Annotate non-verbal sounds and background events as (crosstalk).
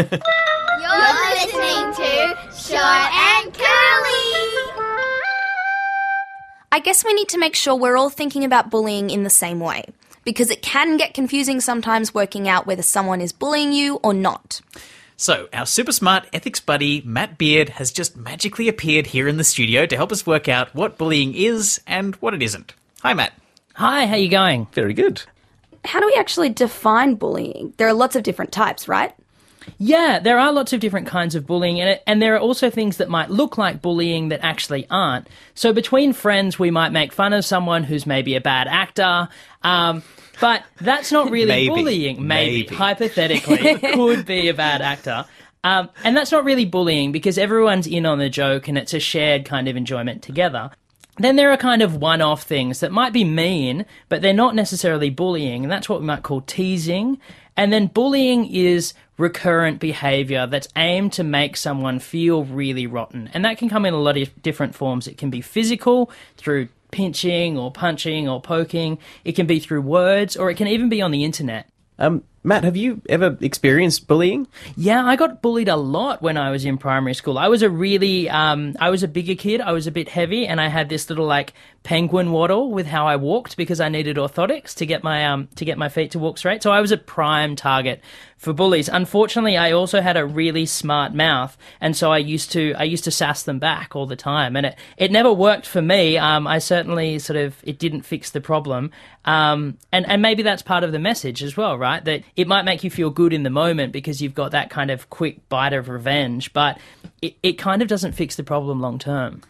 You're listening to Short and Curly. I guess we need to make sure we're all thinking about bullying in the same way, because it can get confusing sometimes working out whether someone is bullying you or not. So, our super smart ethics buddy, Matt Beard, has just magically appeared here in the studio to help us work out what bullying is and what it isn't. Hi, Matt. Hi, how are you going? Very good. How do we actually define bullying? There are lots of different types, right? Yeah, there are lots of different kinds of bullying, and, and there are also things that might look like bullying that actually aren't. So between friends, we might make fun of someone who's maybe a bad actor, um, but that's not really Maybe. bullying. Maybe, Maybe. hypothetically, (laughs) could be a bad actor. Um, and that's not really bullying because everyone's in on the joke and it's a shared kind of enjoyment together. Then there are kind of one off things that might be mean, but they're not necessarily bullying, and that's what we might call teasing. And then bullying is recurrent behavior that's aimed to make someone feel really rotten. And that can come in a lot of different forms. It can be physical through pinching or punching or poking, it can be through words, or it can even be on the internet. Um, Matt, have you ever experienced bullying? Yeah, I got bullied a lot when I was in primary school. I was a really, um, I was a bigger kid. I was a bit heavy, and I had this little like penguin waddle with how I walked because I needed orthotics to get my um to get my feet to walk straight. So I was a prime target for bullies. Unfortunately, I also had a really smart mouth, and so I used to I used to sass them back all the time, and it it never worked for me. Um, I certainly sort of it didn't fix the problem. Um, and and maybe that's part of the message as well, right? That it might make you feel good in the moment because you've got that kind of quick bite of revenge, but it, it kind of doesn't fix the problem long term.